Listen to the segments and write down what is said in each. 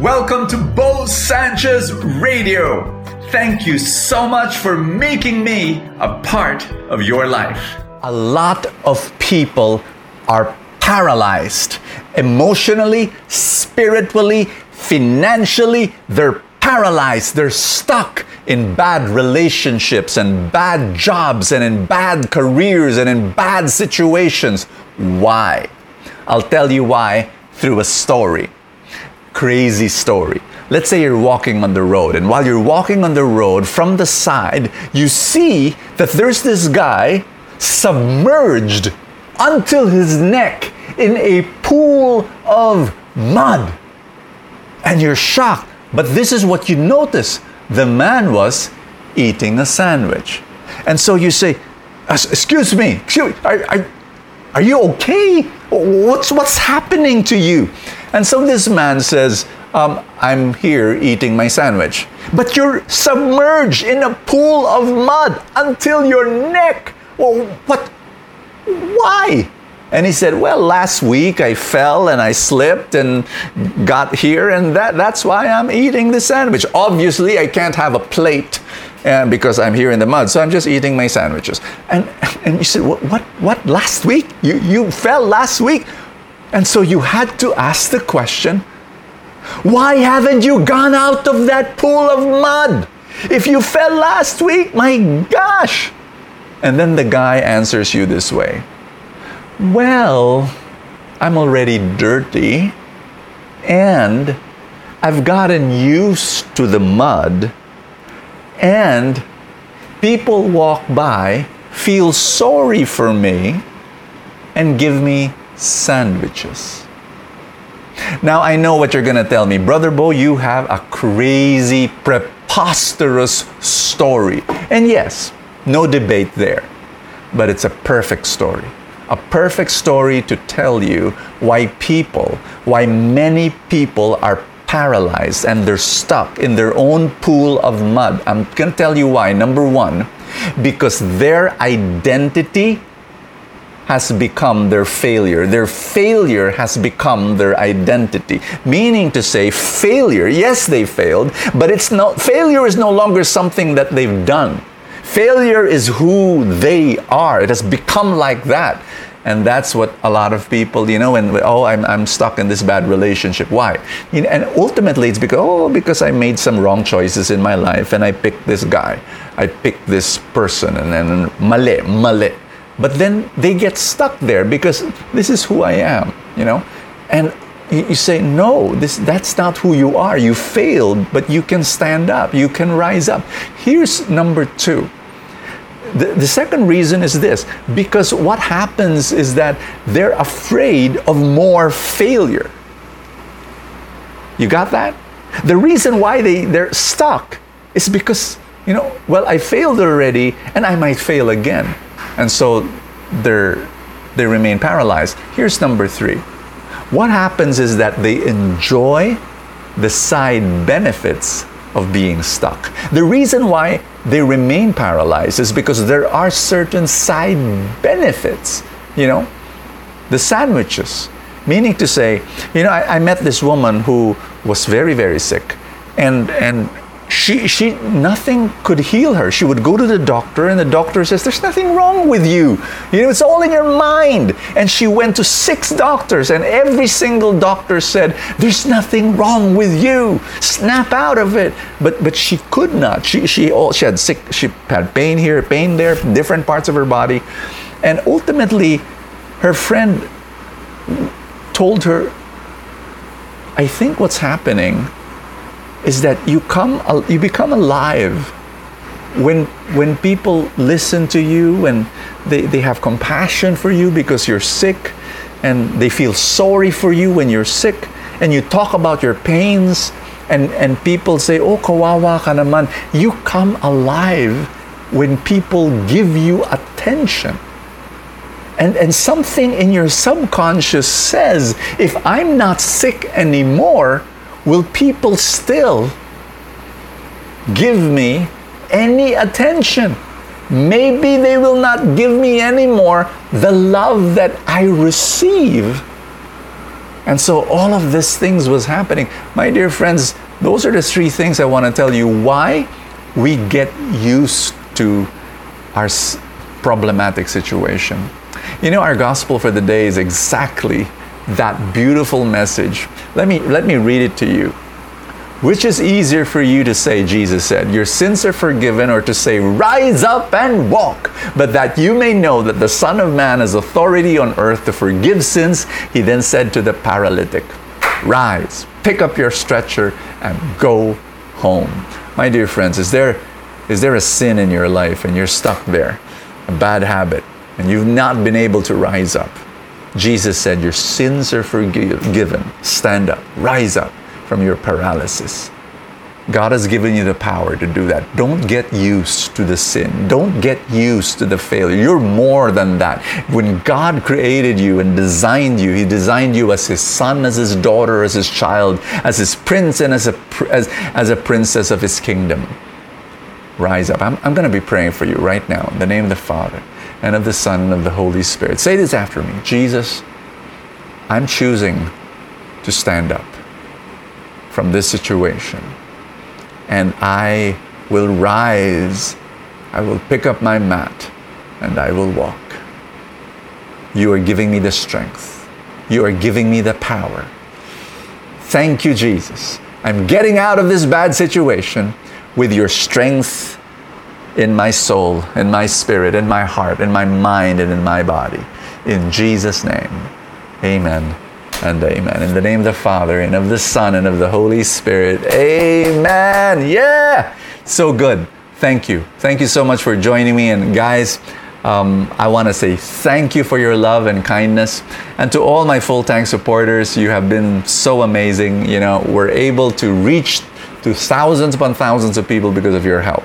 Welcome to Bo Sanchez Radio. Thank you so much for making me a part of your life. A lot of people are paralyzed emotionally, spiritually, financially. They're paralyzed. They're stuck in bad relationships and bad jobs and in bad careers and in bad situations. Why? I'll tell you why through a story crazy story. Let's say you're walking on the road, and while you're walking on the road from the side, you see that there's this guy submerged until his neck in a pool of mud. And you're shocked. But this is what you notice the man was eating a sandwich. And so you say, Excuse me, excuse, are, are, are you okay? What's, what's happening to you? And so this man says, um, I'm here eating my sandwich. But you're submerged in a pool of mud until your neck. Well, what? Why? And he said, Well, last week I fell and I slipped and got here, and that, that's why I'm eating the sandwich. Obviously, I can't have a plate uh, because I'm here in the mud, so I'm just eating my sandwiches. And, and you said, What, what, what last week? You, you fell last week? And so you had to ask the question why haven't you gone out of that pool of mud? If you fell last week, my gosh! And then the guy answers you this way Well, I'm already dirty and I've gotten used to the mud, and people walk by, feel sorry for me, and give me sandwiches. Now, I know what you're going to tell me. Brother Bo, you have a crazy, preposterous story. And yes, no debate there. But it's a perfect story. A perfect story to tell you why people, why many people are paralyzed and they're stuck in their own pool of mud. I'm going to tell you why. Number one, because their identity has become their failure. Their failure has become their identity. Meaning to say, failure, yes, they failed, but it's no, failure is no longer something that they've done. Failure is who they are. It has become like that. And that's what a lot of people, you know, and oh, I'm, I'm stuck in this bad relationship. Why? You know, and ultimately, it's because oh, because I made some wrong choices in my life, and I picked this guy, I picked this person, and then male, male. But then they get stuck there because this is who I am, you know? And you say, no, this, that's not who you are. You failed, but you can stand up, you can rise up. Here's number two. The, the second reason is this because what happens is that they're afraid of more failure. You got that? The reason why they, they're stuck is because, you know, well, I failed already and I might fail again and so they're they remain paralyzed. Here's number three. What happens is that they enjoy the side benefits of being stuck. The reason why they remain paralyzed is because there are certain side benefits, you know, the sandwiches. Meaning to say, you know, I, I met this woman who was very, very sick. And, and she, she, nothing could heal her. She would go to the doctor, and the doctor says, There's nothing wrong with you. You know, it's all in your mind. And she went to six doctors, and every single doctor said, There's nothing wrong with you. Snap out of it. But, but she could not. She, she, all, she had sick, she had pain here, pain there, different parts of her body. And ultimately, her friend told her, I think what's happening is that you come you become alive when when people listen to you and they, they have compassion for you because you're sick and they feel sorry for you when you're sick and you talk about your pains and, and people say, Oh, kawawa ka naman. You come alive when people give you attention. And, and something in your subconscious says, if I'm not sick anymore, will people still give me any attention? Maybe they will not give me anymore the love that I receive And so all of these things was happening. My dear friends, those are the three things I want to tell you why we get used to our problematic situation. You know, our gospel for the day is exactly that beautiful message. Let me, let me read it to you. Which is easier for you to say, Jesus said, Your sins are forgiven, or to say, Rise up and walk? But that you may know that the Son of Man has authority on earth to forgive sins, he then said to the paralytic, Rise, pick up your stretcher, and go home. My dear friends, is there, is there a sin in your life and you're stuck there, a bad habit, and you've not been able to rise up? Jesus said, Your sins are forgiven. Stand up, rise up from your paralysis. God has given you the power to do that. Don't get used to the sin. Don't get used to the failure. You're more than that. When God created you and designed you, He designed you as His son, as His daughter, as His child, as His prince, and as a, as, as a princess of His kingdom. Rise up. I'm, I'm going to be praying for you right now in the name of the Father and of the Son and of the Holy Spirit. Say this after me Jesus, I'm choosing to stand up from this situation. And I will rise, I will pick up my mat, and I will walk. You are giving me the strength, you are giving me the power. Thank you, Jesus. I'm getting out of this bad situation with your strength in my soul, in my spirit, in my heart, in my mind, and in my body. In Jesus' name, amen and amen. In the name of the Father, and of the Son, and of the Holy Spirit. Amen. Yeah. So good. Thank you. Thank you so much for joining me. And guys, um, I want to say thank you for your love and kindness. And to all my full tank supporters, you have been so amazing. You know, we're able to reach to thousands upon thousands of people because of your help.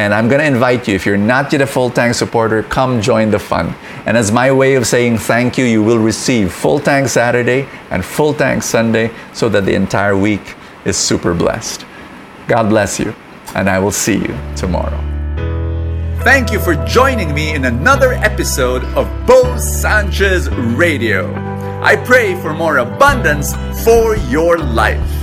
And I'm going to invite you, if you're not yet a full tank supporter, come join the fun. And as my way of saying thank you, you will receive full tank Saturday and full tank Sunday so that the entire week is super blessed. God bless you, and I will see you tomorrow. Thank you for joining me in another episode of Bo Sanchez Radio. I pray for more abundance for your life.